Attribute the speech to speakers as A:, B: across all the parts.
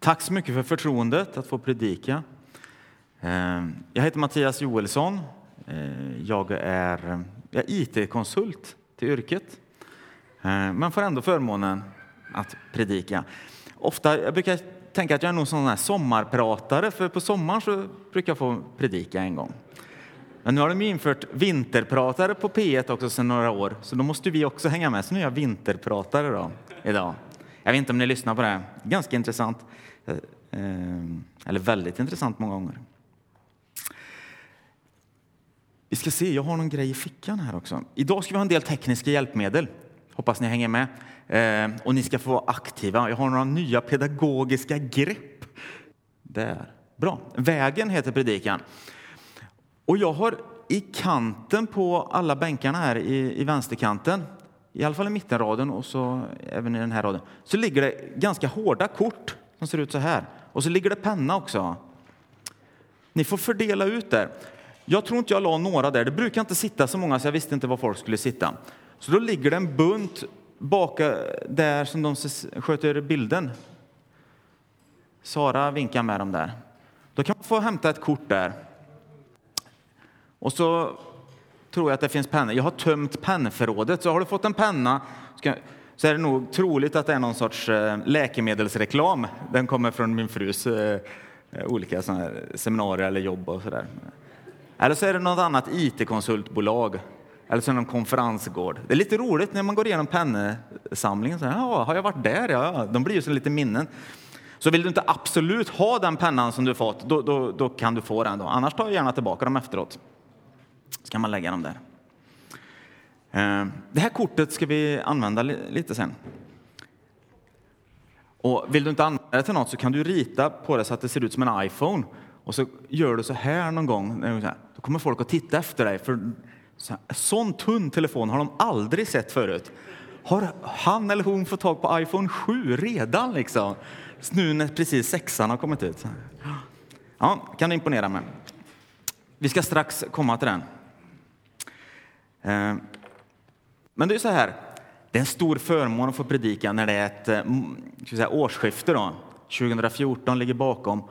A: Tack så mycket för förtroendet att få predika. Ehm, jag heter Mattias Joelsson. Ehm, jag är IT-konsult till yrket, ehm, men får ändå förmånen att predika. Ofta, jag brukar tänka att jag är nog sån här sommarpratare, för på sommaren så brukar jag få predika en gång. Men nu har de infört vinterpratare på P1 också sedan några år, så då måste vi också hänga med. Så nu är jag vinterpratare då, idag. Jag vet inte om ni lyssnar på det. Ganska intressant. Eh, eh, eller väldigt intressant många gånger. Vi ska se, jag har någon grej i fickan här också. Idag ska vi ha en del tekniska hjälpmedel. Hoppas ni hänger med. Eh, och ni ska få vara aktiva. Jag har några nya pedagogiska grepp. Där. Bra. Vägen heter predikan. Och jag har i kanten på alla bänkarna här i, i vänsterkanten, i alla fall i mittenraden och så även i den här raden, så ligger det ganska hårda kort som ser ut så här. Och så ligger det penna också. Ni får fördela ut där. Jag tror inte jag la några där. Det brukar inte sitta så många så jag visste inte var folk skulle sitta. Så då ligger det en bunt bak där som de sköter bilden. Sara vinkar med dem där. Då kan man få hämta ett kort där. Och så tror jag att det finns pennor. Jag har tömt pennförrådet, så har du fått en penna så är det nog troligt att det är någon sorts eh, läkemedelsreklam. Den kommer från min frus eh, olika såna här seminarier eller jobb och sådär. Eller så är det något annat IT-konsultbolag eller så är det någon konferensgård. Det är lite roligt när man går igenom pennesamlingen. Så, ja, har jag varit där? Ja, de blir ju som lite minnen. Så vill du inte absolut ha den pennan som du fått, då, då, då kan du få den. Då. Annars tar jag gärna tillbaka dem efteråt. Så kan man lägga dem där. Eh, det här kortet ska vi använda lite sen. Och vill du inte använda det till något så kan du rita på det så att det ser ut som en iPhone. Och så gör du så här någon gång. Då kommer folk att titta efter dig. För sån tunn telefon har de aldrig sett förut. Har han eller hon fått tag på iPhone 7 redan liksom? Nu när precis sexan har kommit ut. Ja, kan du imponera med. Vi ska strax komma till den. Eh, men det är så här, det är en stor förmån att få predika när det är ett eh, ska säga, årsskifte. Då. 2014 ligger bakom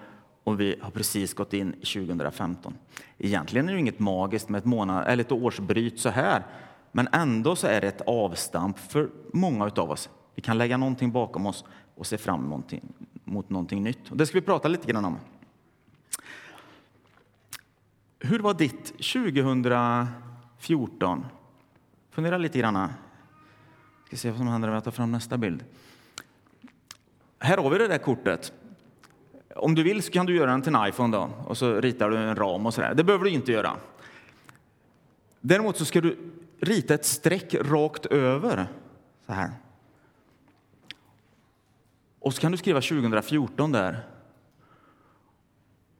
A: och vi har precis gått in i 2015. Egentligen är det inget magiskt med ett, månad, eller ett årsbryt så här, men ändå så är det ett avstamp för många av oss. Vi kan lägga någonting bakom oss och se fram emot någonting, mot någonting nytt. Och det ska vi prata lite grann om. Hur var ditt 2014? Fundera lite grann. Jag ska se vad som händer om jag tar fram nästa bild. Här har vi det där kortet. Om du vill så kan du göra den till en iPhone då, och så ritar du en ram och sådär. Det behöver du inte göra. Däremot så ska du rita ett streck rakt över så här. Och så kan du skriva 2014 där.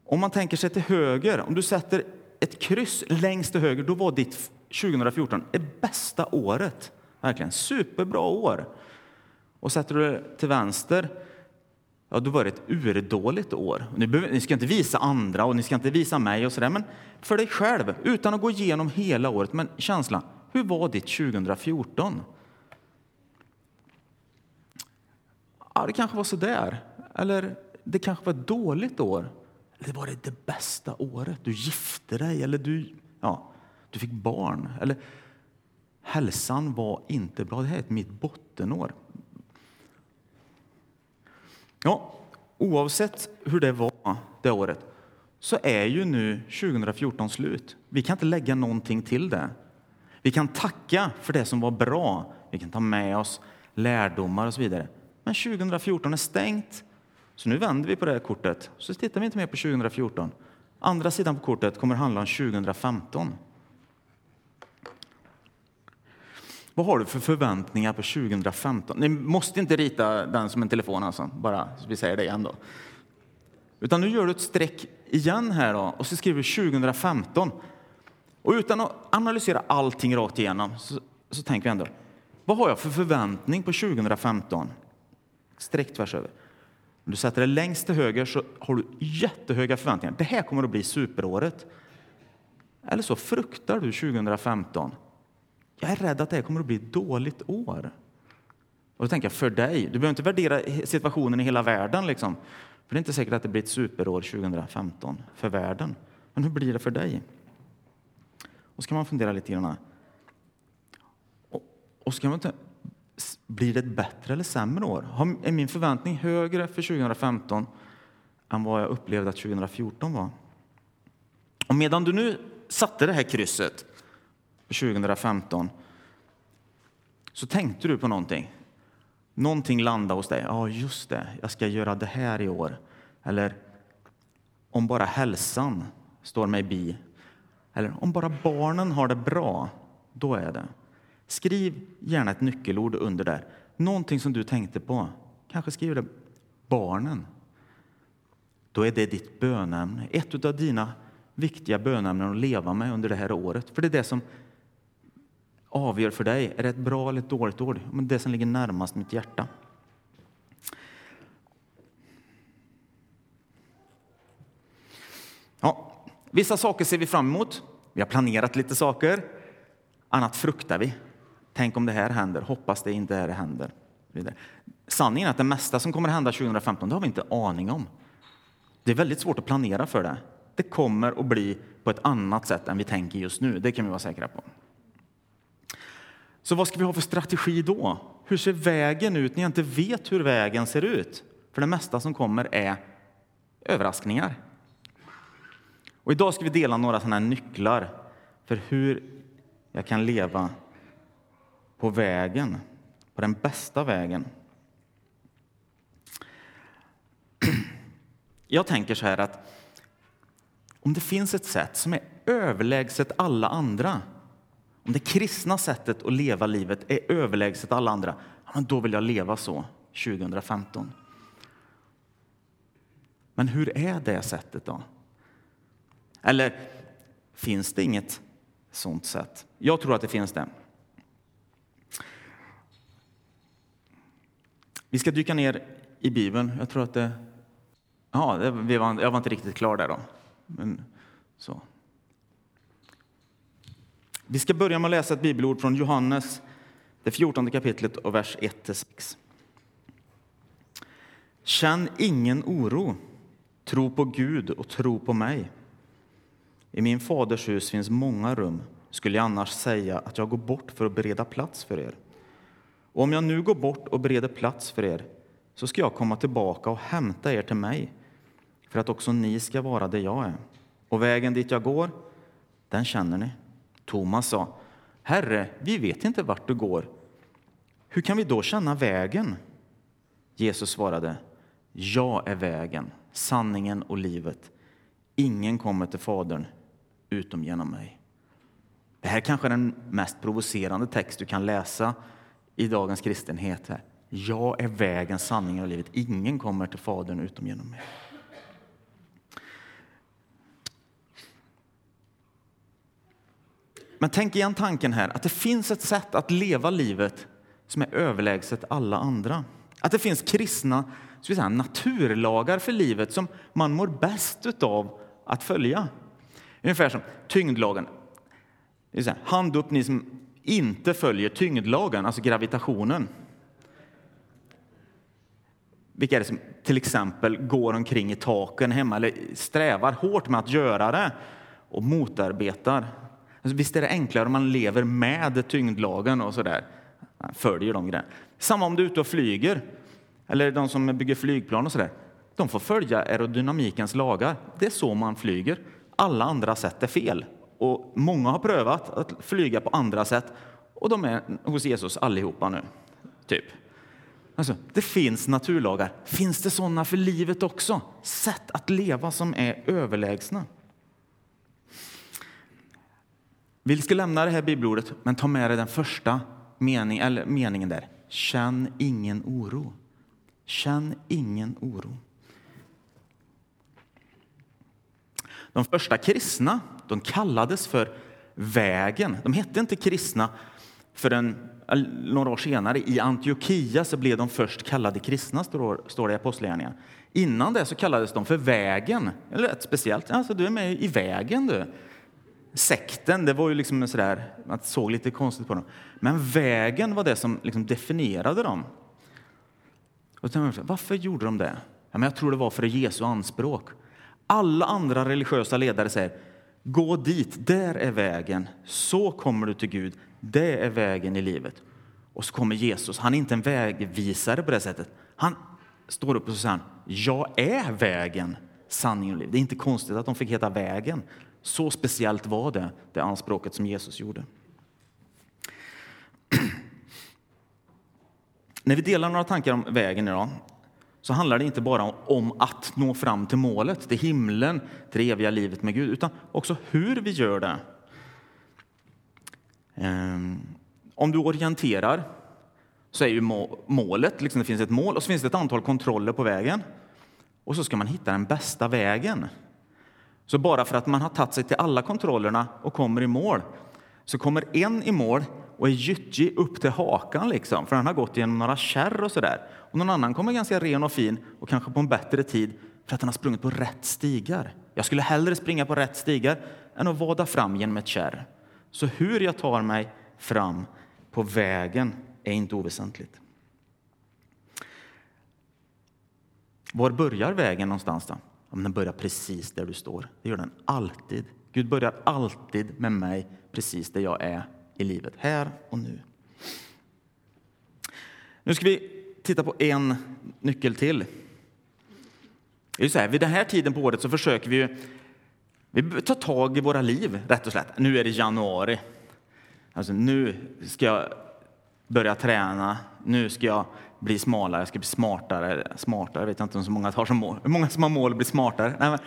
A: Om man tänker sig till höger, om du sätter ett kryss längst till höger, då var ditt 2014 det bästa året. Verkligen superbra år. Och sätter du det till vänster, ja, då var det ett urdåligt år. Ni, behöver, ni ska inte visa andra och ni ska inte visa mig och sådär, men för dig själv, utan att gå igenom hela året. Men känsla, hur var ditt 2014? Ja, det kanske var så där. Eller det kanske var ett dåligt år. Eller var det det bästa året? Du gifte dig eller du, ja, du fick barn. Eller hälsan var inte bra. Det här är mitt bottenår. Ja, oavsett hur det var det året så är ju nu 2014 slut. Vi kan inte lägga någonting till det. Vi kan tacka för det som var bra. Vi kan ta med oss lärdomar och så vidare. Men 2014 är stängt. Så nu vänder vi på det här kortet. Så tittar vi inte mer på 2014. Andra sidan på kortet kommer att handla om 2015. Vad har du för förväntningar på 2015? Ni måste inte rita den som en telefon, alltså. bara så vi säger det igen. Då. Utan nu gör du ett streck igen här då, och så skriver du 2015. Och utan att analysera allting rakt igenom så, så tänker vi ändå, vad har jag för förväntning på 2015? Streck tvärs över. Om du sätter det längst till höger så har du jättehöga förväntningar. Det här kommer att bli superåret. Eller så fruktar du 2015 jag är rädd att det kommer att bli ett dåligt år. Och då tänker jag, för dig, du behöver inte värdera situationen i hela världen. Liksom. För det är inte säkert att det blir ett superår 2015 för världen. Men hur blir det för dig? Och så kan man fundera lite grann. Och, och så kan man blir det ett bättre eller sämre år? Är min förväntning högre för 2015 än vad jag upplevde att 2014 var? Och medan du nu satte det här krysset 2015 så tänkte du på någonting. Någonting landade hos dig. Ja, just det, jag ska göra det här i år. Eller om bara hälsan står mig bi. Eller om bara barnen har det bra, då är det. Skriv gärna ett nyckelord under där. Någonting som du tänkte på. Kanske skriver det barnen. Då är det ditt bönämne. Ett av dina viktiga bönämnen att leva med under det här året. För det är det som avgör för dig. Är det ett bra eller ett dåligt ord? Men det som ligger närmast mitt hjärta. Ja, vissa saker ser vi fram emot. Vi har planerat lite saker. Annat fruktar vi. Tänk om det här händer. Hoppas det inte här händer. Sanningen är att det mesta som kommer att hända 2015 det har vi inte aning om. Det är väldigt svårt att planera för det. Det kommer att bli på ett annat sätt än vi tänker just nu. Det kan vi vara säkra på. Så vad ska vi ha för strategi då? Hur ser vägen ut när jag inte vet hur vägen ser ut? För det mesta som kommer är överraskningar. Och idag ska vi dela några sådana nycklar för hur jag kan leva på vägen, på den bästa vägen. Jag tänker så här att om det finns ett sätt som är överlägset alla andra, om det kristna sättet att leva livet är överlägset alla andra, då vill jag leva så 2015. Men hur är det sättet då? Eller finns det inget sånt sätt? Jag tror att det finns det. Vi ska dyka ner i Bibeln. Jag tror att det... Ja, det, vi var, jag var inte riktigt klar där då. Men, så. Vi ska börja med att läsa ett bibelord från Johannes, det 14 kapitlet och vers 1-6. Känn ingen oro. Tro på Gud och tro på mig. I min faders hus finns många rum. Skulle jag annars säga att jag går bort för att bereda plats för er? Och om jag nu går bort och bereder plats för er så ska jag komma tillbaka och hämta er till mig för att också ni ska vara där jag är. Och vägen dit jag går, den känner ni. Thomas sa, Herre, vi vet inte vart du går. Hur kan vi då känna vägen? Jesus svarade, Jag är vägen, sanningen och livet. Ingen kommer till Fadern utom genom mig. Det här kanske är den mest provocerande text du kan läsa i dagens kristenhet. Jag är vägen, sanningen och livet. Ingen kommer till Fadern utom genom mig. Men tänk igen tanken här att det finns ett sätt att leva livet som är överlägset alla andra. Att det finns kristna ska säga, naturlagar för livet som man mår bäst av att följa. Ungefär som tyngdlagen. Hand upp ni som inte följer tyngdlagen, alltså gravitationen. Vilka är det som till exempel går omkring i taken hemma eller strävar hårt med att göra det och motarbetar? Alltså, visst är det enklare om man lever med tyngdlagen och sådär, följer de grejerna. Samma om du är ute och flyger, eller de som bygger flygplan och sådär. De får följa aerodynamikens lagar. Det är så man flyger. Alla andra sätt är fel. Och många har prövat att flyga på andra sätt och de är hos Jesus allihopa nu. Typ. Alltså, det finns naturlagar. Finns det sådana för livet också? Sätt att leva som är överlägsna. Vi ska lämna det här bibelordet, men ta med dig den första mening, eller meningen där. Känn ingen oro. Känn ingen oro. De första kristna de kallades för vägen. De hette inte kristna förrän eh, några år senare. I Antiochia så blev de först kallade kristna, står det i Apostlagärningarna. Innan det så kallades de för vägen. Eller rätt speciellt. Alltså, du är med i vägen du. Sekten, det var ju liksom sådär, man såg lite konstigt på dem. Men vägen var det som liksom definierade dem. Och varför gjorde de det? Ja, men jag tror det var för Jesu anspråk. Alla andra religiösa ledare säger gå dit, där är vägen. Så kommer du till Gud. Det är vägen i livet. Och så kommer Jesus. Han är inte en vägvisare på det sättet. Han står upp och säger jag är vägen, sanningen och livet. Det är inte konstigt att de fick heta vägen. Så speciellt var det, det anspråket som Jesus gjorde. När vi delar några tankar om vägen idag så handlar det inte bara om att nå fram till målet, till himlen, till det eviga livet med Gud, utan också hur vi gör det. Ehm, om du orienterar så är ju målet, liksom det finns ett mål och så finns det ett antal kontroller på vägen. Och så ska man hitta den bästa vägen. Så bara för att man har tagit sig till alla kontrollerna och kommer i mål så kommer en i mål och är gyttjig upp till hakan liksom, för han har gått genom några kärr och sådär. Och någon annan kommer ganska ren och fin och kanske på en bättre tid för att han har sprungit på rätt stigar. Jag skulle hellre springa på rätt stigar än att vada fram genom ett kärr. Så hur jag tar mig fram på vägen är inte oväsentligt. Var börjar vägen någonstans då? Om den börjar precis där du står. Det gör den alltid. Gud börjar alltid med mig precis där jag är i livet, här och nu. Nu ska vi titta på en nyckel till. Det är så här, vid den här tiden på året så försöker vi, vi ta tag i våra liv, rätt och slätt. Nu är det januari. Alltså, nu ska jag börja träna. Nu ska jag bli smalare, jag ska bli smartare. Smartare vet jag inte om så många har som mål. Hur många som har mål att bli smartare? Nej, men,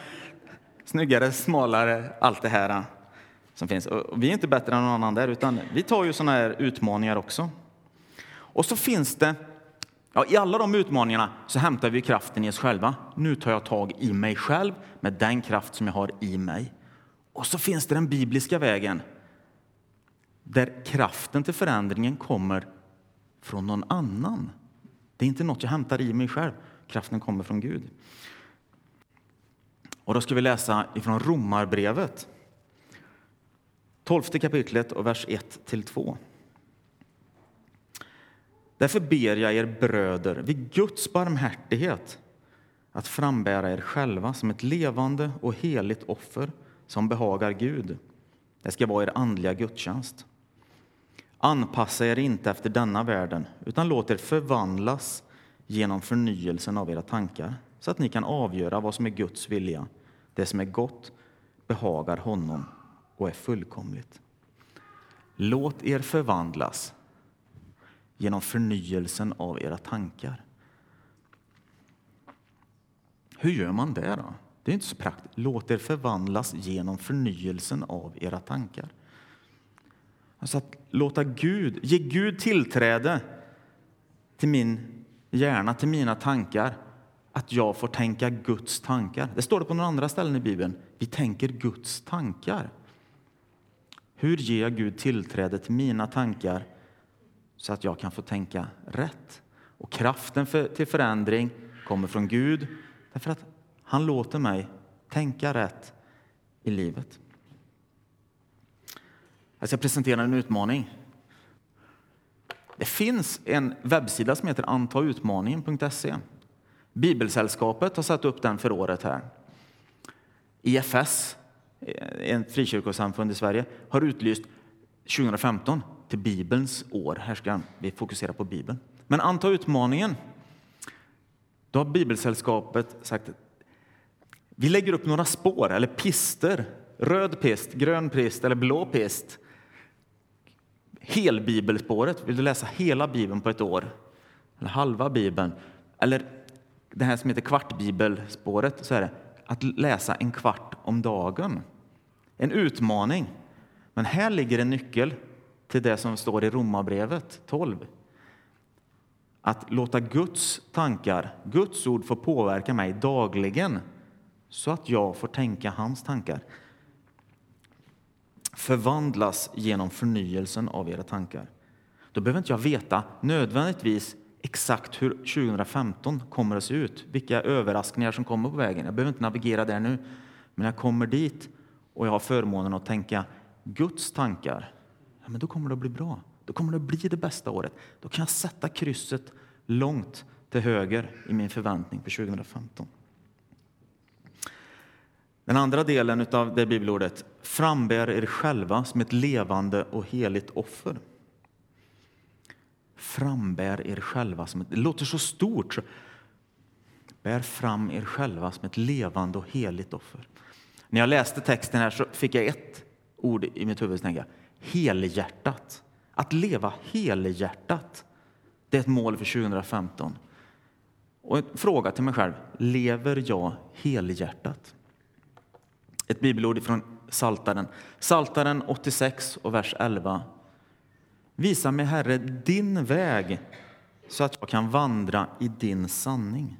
A: snyggare, smalare, allt det här eh, som finns. Och vi är inte bättre än någon annan där, utan vi tar ju sådana här utmaningar också. Och så finns det, ja, i alla de utmaningarna så hämtar vi kraften i oss själva. Nu tar jag tag i mig själv med den kraft som jag har i mig. Och så finns det den bibliska vägen där kraften till förändringen kommer från någon annan. Det är inte något jag hämtar i mig själv. Kraften kommer från Gud. Och då ska vi läsa ifrån Romarbrevet. 12 kapitlet och vers 1-2. Därför ber jag er bröder vid Guds barmhärtighet att frambära er själva som ett levande och heligt offer som behagar Gud. Det ska vara er andliga gudstjänst. Anpassa er inte efter denna världen, utan låt er förvandlas genom förnyelsen av era tankar så att ni kan avgöra vad som är Guds vilja, det som är gott, behagar honom och är fullkomligt. Låt er förvandlas genom förnyelsen av era tankar. Hur gör man det då? Det är inte så praktiskt. Låt er förvandlas genom förnyelsen av era tankar. Alltså att låta Gud, ge Gud tillträde till min hjärna, till mina tankar. Att jag får tänka Guds tankar. Det står det på några andra ställen i Bibeln. Vi tänker Guds tankar. Hur ger jag Gud tillträde till mina tankar så att jag kan få tänka rätt? Och kraften för, till förändring kommer från Gud därför att han låter mig tänka rätt i livet. Alltså, jag ska presentera en utmaning. Det finns en webbsida som heter antautmaningen.se. Bibelsällskapet har satt upp den för året här. IFS ett eh, frikyrkosamfund i Sverige, har utlyst 2015 till Bibelns år. Här ska vi fokusera på Bibeln. Men anta utmaningen. Då har Bibelsällskapet sagt att vi lägger upp några spår eller pister. Röd pist, grön pist eller blå pist. Helbibelspåret. Vill du läsa hela Bibeln på ett år? Eller halva Bibeln? Eller det här som heter kvartbibelspåret. Så är det att läsa en kvart om dagen. En utmaning. Men här ligger en nyckel till det som står i Romarbrevet 12. Att låta Guds tankar, Guds ord få påverka mig dagligen så att jag får tänka hans tankar. Förvandlas genom förnyelsen av era tankar. Då behöver inte jag veta nödvändigtvis exakt hur 2015 kommer att se ut, vilka överraskningar som kommer på vägen. Jag behöver inte navigera där nu, men jag kommer dit och jag har förmånen att tänka Guds tankar, ja, men då kommer det att bli bra. Då kommer det att bli det bästa året. Då kan jag sätta krysset långt till höger i min förväntning på 2015. Den andra delen av det bibelordet, frambär er själva som ett levande och heligt offer. Frambär er själva som ett... Det låter så stort. Bär fram er själva som ett levande och heligt offer. När jag läste texten här så fick jag ett ord i mitt huvud. Tänka, helhjärtat. Att leva helhjärtat. Det är ett mål för 2015. Och en fråga till mig själv. Lever jag helhjärtat? Ett bibelord från Saltaren. Saltaren 86 och vers 11. Visa mig, Herre, din väg så att jag kan vandra i din sanning.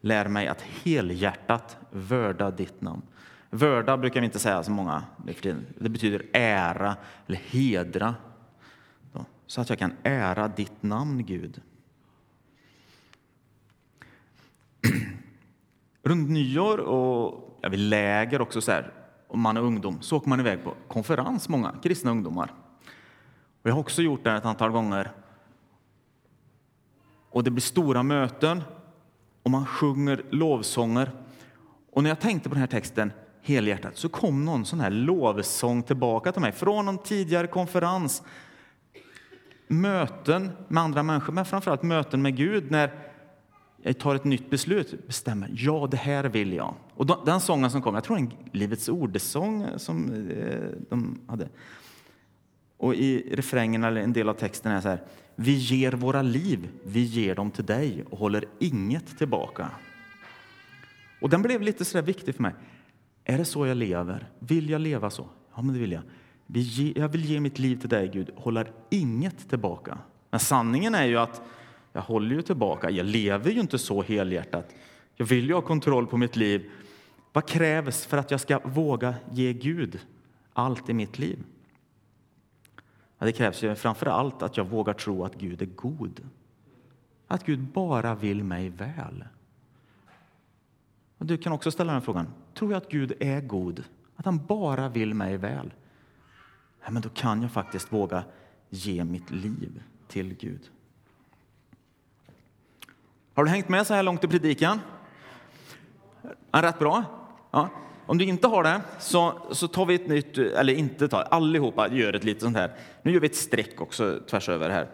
A: Lär mig att helhjärtat vörda ditt namn. Vörda brukar vi inte säga så många Det betyder ära eller hedra. Så att jag kan ära ditt namn, Gud. Runt nyår och ja, vid läger också så här, om man är ungdom, så åker man iväg på konferens, många kristna ungdomar. Och jag har också gjort det ett antal gånger. Och det blir stora möten och man sjunger lovsånger. Och när jag tänkte på den här texten helhjärtat så kom någon sån här lovsång tillbaka till mig från någon tidigare konferens. Möten med andra människor, men framförallt möten med Gud när jag tar ett nytt beslut, bestämmer ja, det här vill jag. Och den sången som kom, jag tror det en Livets ordesång som eh, de hade. Och i refrängen eller en del av texten är så här. Vi ger våra liv, vi ger dem till dig och håller inget tillbaka. Och den blev lite så viktig för mig. Är det så jag lever? Vill jag leva så? Ja, men det vill jag. Jag vill ge mitt liv till dig, Gud, håller inget tillbaka. Men sanningen är ju att jag håller ju tillbaka. Jag lever ju inte så helhjärtat. Jag vill ju ha kontroll på mitt liv. Vad krävs för att jag ska våga ge Gud allt i mitt liv? Ja, det krävs ju framför allt att jag vågar tro att Gud är god. Att Gud bara vill mig väl. Och du kan också ställa den frågan. Tror jag att Gud är god? Att han bara vill mig väl? Ja, men då kan jag faktiskt våga ge mitt liv till Gud. Har du hängt med så här långt i predikan? Är rätt bra? Ja. Om du inte har det så, så tar vi ett nytt, eller inte tar, allihopa gör ett litet sånt här. Nu gör vi ett streck också tvärs över här.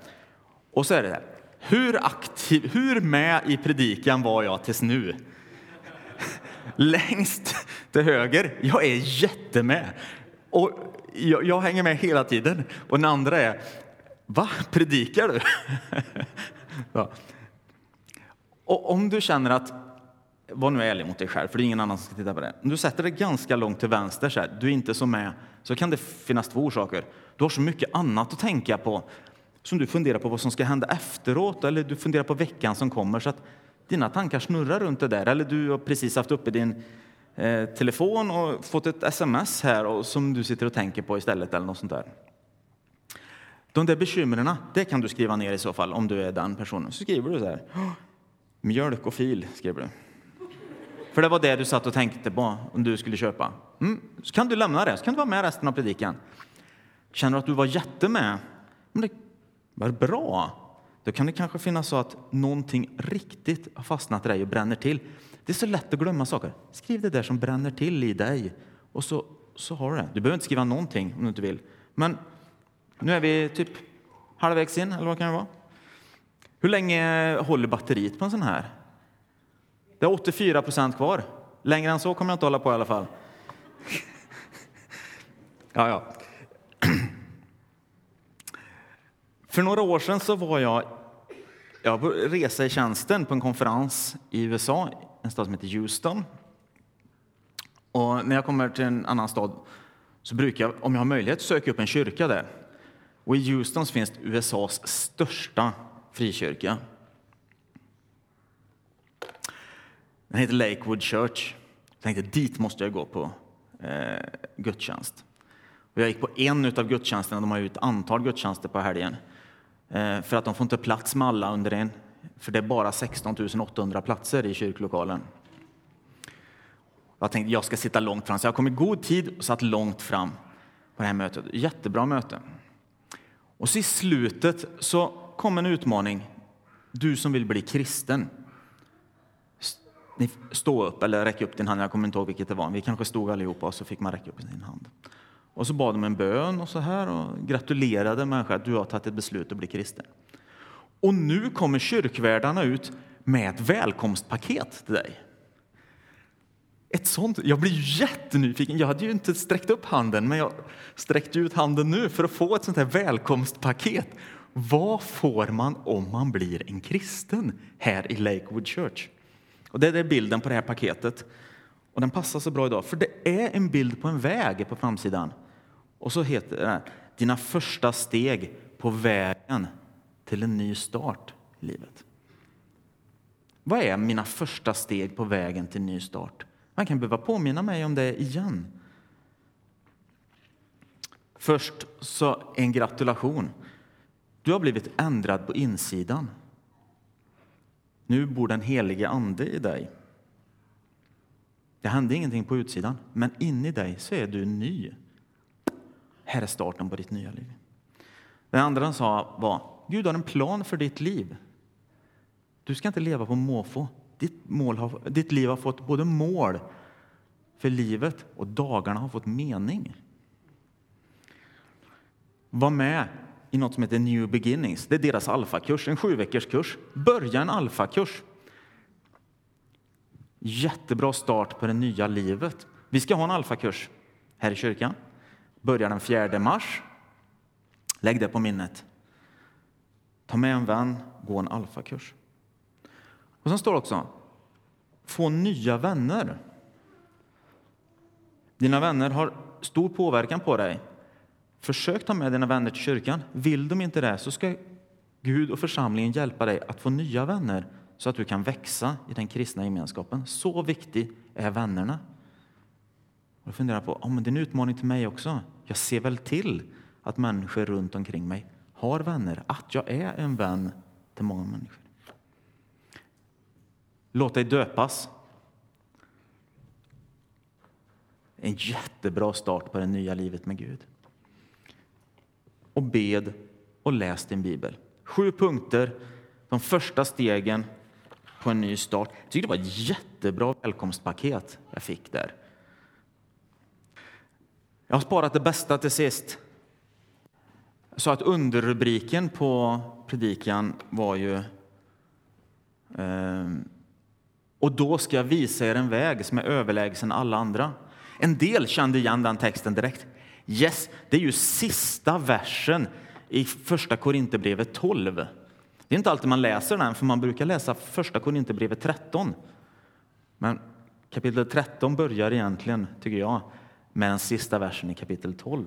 A: Och så är det här. Hur aktiv, hur med i predikan var jag tills nu? Längst till höger, jag är jättemed. Och jag, jag hänger med hela tiden. Och den andra är, va, predikar du? ja. Och om du känner att, var nu ärlig mot dig själv, för det är ingen annan som ska titta på det. Om du sätter dig ganska långt till vänster, så här, du är inte så med, så kan det finnas två orsaker. Du har så mycket annat att tänka på, som du funderar på vad som ska hända efteråt, eller du funderar på veckan som kommer, så att dina tankar snurrar runt det där. Eller du har precis haft uppe din eh, telefon och fått ett sms här och, som du sitter och tänker på istället, eller något sånt där. De där bekymren, det kan du skriva ner i så fall, om du är den personen. Så skriver du så här. Mjölk och fil, skrev du. För det var det du satt och tänkte på om du skulle köpa. Mm. Så kan du lämna det, så kan du vara med resten av predikan. Känner du att du var jättemed? Men det var bra. Då kan det kanske finnas så att någonting riktigt har fastnat i dig och bränner till. Det är så lätt att glömma saker. Skriv det där som bränner till i dig och så, så har du det. Du behöver inte skriva någonting om du inte vill. Men nu är vi typ halvvägs in, eller vad kan det vara? Hur länge håller batteriet på en sån här? Det är 84 procent kvar. Längre än så kommer jag inte hålla på i alla fall. ja, ja. För några år sedan så var jag, jag på resa i tjänsten på en konferens i USA, en stad som heter Houston. Och när jag kommer till en annan stad så brukar jag, om jag har möjlighet, söka upp en kyrka där. Och i Houston finns USAs största frikyrka. Den heter Lakewood Church. Jag tänkte dit måste jag gå på eh, gudstjänst. Och jag gick på en av gudstjänsterna. De har ju ett antal gudstjänster på helgen. Eh, för att de får inte plats med alla under en. För det är bara 16 800 platser i kyrklokalen. Jag tänkte jag ska sitta långt fram, så jag kom i god tid och satt långt fram på det här mötet. Jättebra möte. Och så i slutet så kom en utmaning. du som vill bli kristen, stå upp eller räck upp din hand. Jag kommer inte ihåg vilket det var. Vi kanske stod allihopa och så fick man räcka upp sin hand. Och så bad de en bön och så här och gratulerade människan att du har tagit ett beslut att bli kristen. Och nu kommer kyrkvärdarna ut med ett välkomstpaket till dig. Ett sånt, jag blir jättenyfiken. Jag hade ju inte sträckt upp handen, men jag sträckte ut handen nu för att få ett sånt här välkomstpaket. Vad får man om man blir en kristen här i Lakewood Church? Och det är bilden på det här paketet. Och den passar så bra idag, för det är en bild på en väg på framsidan. Och så heter det Dina första steg på vägen till en ny start i livet. Vad är mina första steg på vägen till en ny start? Man kan behöva påminna mig om det igen. Först så en gratulation. Du har blivit ändrad på insidan. Nu bor den helige Ande i dig. Det hände ingenting på utsidan, men in i dig så är du ny. Här är starten på ditt nya liv. Den andra han sa var, Gud har en plan för ditt liv. Du ska inte leva på måfå. Ditt, mål har, ditt liv har fått både mål för livet och dagarna har fått mening. Var med i något som heter New Beginnings. Det är deras alfakurs, en sju veckors kurs. Börja en alfakurs. Jättebra start på det nya livet. Vi ska ha en alfakurs här i kyrkan. Börjar den 4 mars. Lägg det på minnet. Ta med en vän, gå en alfakurs. Och sen står det också, få nya vänner. Dina vänner har stor påverkan på dig. Försök ta med dina vänner till kyrkan. Vill de inte det så ska Gud och församlingen hjälpa dig att få nya vänner så att du kan växa i den kristna gemenskapen. Så viktig är vännerna. Och jag funderar på, oh, men det är en utmaning till mig också. Jag ser väl till att människor runt omkring mig har vänner, att jag är en vän till många människor. Låt dig döpas. En jättebra start på det nya livet med Gud. Och bed och läs din bibel. Sju punkter, de första stegen på en ny start. Jag tycker det var ett jättebra välkomstpaket jag fick där. Jag har sparat det bästa till sist. Jag sa att underrubriken på predikan var ju ehm, och då ska jag visa er en väg som är överlägsen alla andra. En del kände igen den texten direkt. Yes, det är ju sista versen i första Korinthierbrevet 12. Det är inte alltid man läser den, för man brukar läsa första Korinthierbrevet 13. Men kapitel 13 börjar egentligen, tycker jag, med den sista versen i kapitel 12.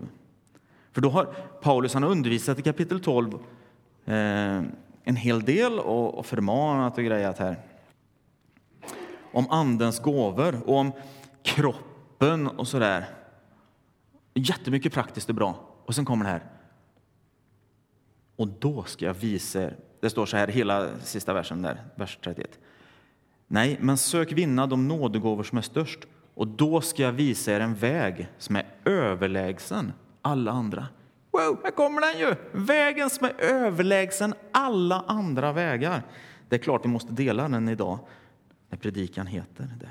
A: För då har Paulus han har undervisat i kapitel 12 eh, en hel del och, och förmanat och grejat här. Om andens gåvor och om kroppen och sådär. Jättemycket praktiskt och bra. Och sen kommer det här. Och då ska jag visa er. Det står så här, hela sista versen där, vers 31. Nej, men sök vinna de nådegåvor som är störst och då ska jag visa er en väg som är överlägsen alla andra. Wow, här kommer den ju! Vägen som är överlägsen alla andra vägar. Det är klart vi måste dela den idag när predikan heter det.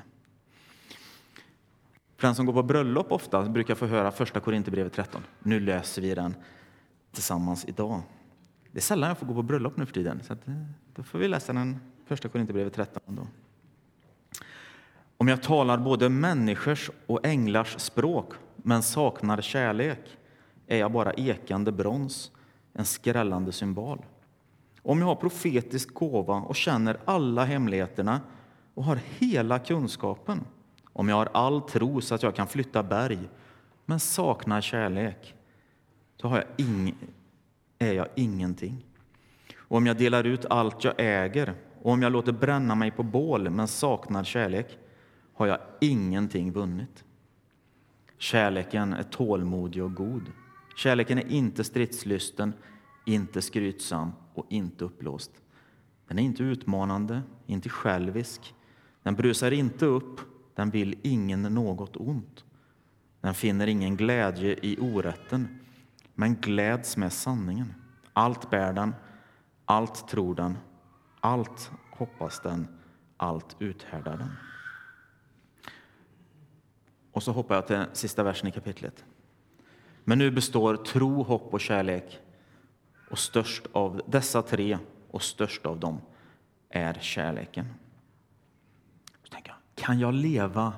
A: För den som går på bröllop ofta brukar få höra första Korinthierbrevet 13. Nu löser vi den tillsammans idag. Det är sällan jag får gå på bröllop nu för tiden, så att, eh, då får vi läsa den första Korinthierbrevet 13. Då. Om jag talar både människors och änglars språk men saknar kärlek är jag bara ekande brons, en skrällande symbol. Om jag har profetisk gåva och känner alla hemligheterna och har hela kunskapen, om jag har all tro så att jag kan flytta berg men saknar kärlek, då har jag ing är jag ingenting. Och om jag delar ut allt jag äger och om jag låter bränna mig på bål men saknar kärlek har jag ingenting vunnit. Kärleken är tålmodig och god. Kärleken är inte stridslysten, inte skrytsam och inte uppblåst. Den är inte utmanande, inte självisk. Den brusar inte upp, den vill ingen något ont. Den finner ingen glädje i orätten, men gläds med sanningen. Allt bär den, allt tror den, Allt hoppas den, allt uthärdar den. Och så hoppar jag till sista versen i kapitlet. Men nu består tro, hopp och kärlek och störst av dessa tre och störst av dem är kärleken. Så tänker jag, kan jag leva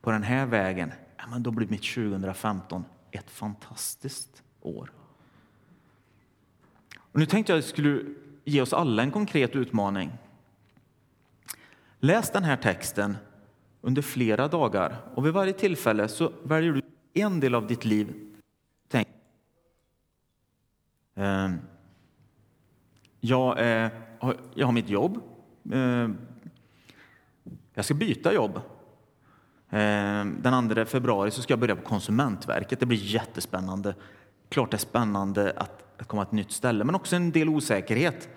A: på den här vägen, ja, men då blir mitt 2015 ett fantastiskt år. Och nu tänkte jag att jag skulle ge oss alla en konkret utmaning. Läs den här texten under flera dagar och vid varje tillfälle så väljer du en del av ditt liv. Tänk. Ehm, jag, eh, jag har mitt jobb. Eh, jag ska byta jobb. Ehm, den 2 februari så ska jag börja på Konsumentverket. Det blir jättespännande. Klart det är spännande att komma till ett nytt ställe, men också en del osäkerhet.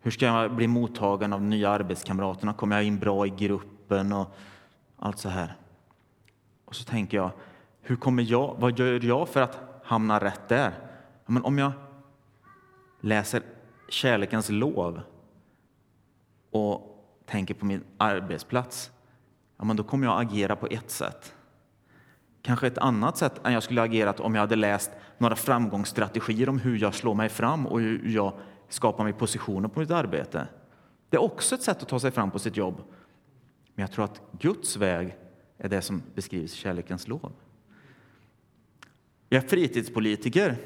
A: Hur ska jag bli mottagen av nya arbetskamraterna? Kommer jag in bra i gruppen och allt så här? Och så tänker jag, hur kommer jag, vad gör jag för att hamna rätt där? Men om jag läser kärlekens lov och tänker på min arbetsplats, ja, men då kommer jag agera på ett sätt. Kanske ett annat sätt än jag skulle agerat om jag hade läst några framgångsstrategier om hur jag slår mig fram och hur jag skapar mig positioner på mitt arbete. Det är också ett sätt att ta sig fram på sitt jobb. Men jag tror att Guds väg är det som beskrivs i kärlekens lov. Jag är fritidspolitiker.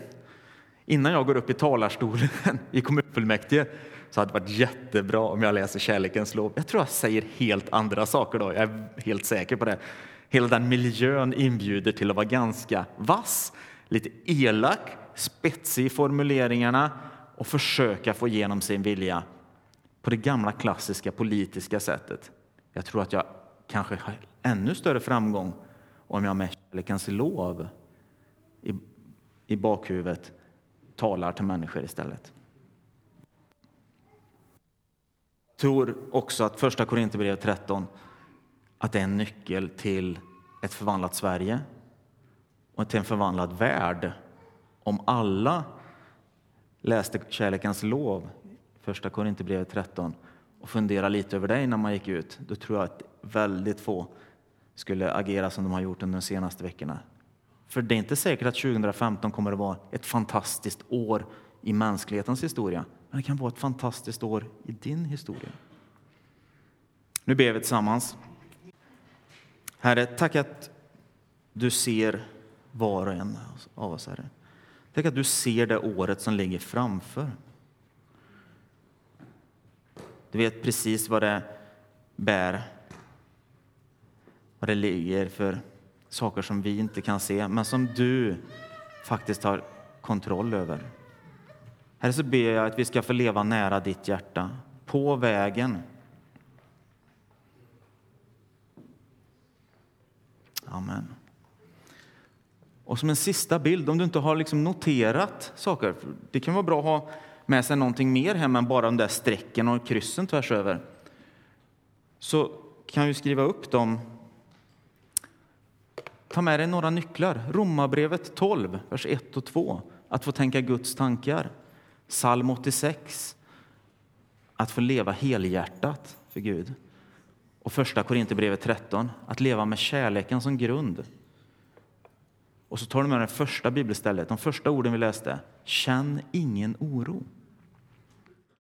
A: Innan jag går upp i talarstolen i kommunfullmäktige så hade det varit jättebra om jag läser kärlekens lov. Jag tror jag säger helt andra saker då, jag är helt säker på det. Hela den miljön inbjuder till att vara ganska vass, lite elak, spetsig i formuleringarna och försöka få igenom sin vilja på det gamla klassiska politiska sättet. Jag tror att jag kanske har ännu större framgång om jag med kärlekens lov i, i bakhuvudet talar till människor istället. Jag tror också att första Korinthierbrevet 13 att det är en nyckel till ett förvandlat Sverige och till en förvandlad värld. Om alla läste kärlekens lov, första Korinthierbrevet 13 och funderade lite över det innan man gick ut, då tror jag att väldigt få skulle agera som de har gjort under de senaste veckorna. För det är inte säkert att 2015 kommer att vara ett fantastiskt år i mänsklighetens historia, men det kan vara ett fantastiskt år i din historia. Nu ber vi tillsammans. Herre, tack att du ser var och en av oss, Herre. Tack att du ser det året som ligger framför. Du vet precis vad det bär, vad det ligger för saker som vi inte kan se, men som du faktiskt har kontroll över. Herre, så ber jag att vi ska få leva nära ditt hjärta, på vägen. Amen. Och som en sista bild, om du inte har liksom noterat saker, det kan vara bra att ha med sig någonting mer hem än bara de där strecken och kryssen tvärs över, så kan du skriva upp dem Ta med dig några nycklar. Romarbrevet 12, vers 1 och 2. Att få tänka Guds tankar. Psalm 86. Att få leva helhjärtat för Gud. Och första Korinthierbrevet 13. Att leva med kärleken som grund. Och så tar du med det första bibelstället, de första orden vi läste. Känn ingen oro.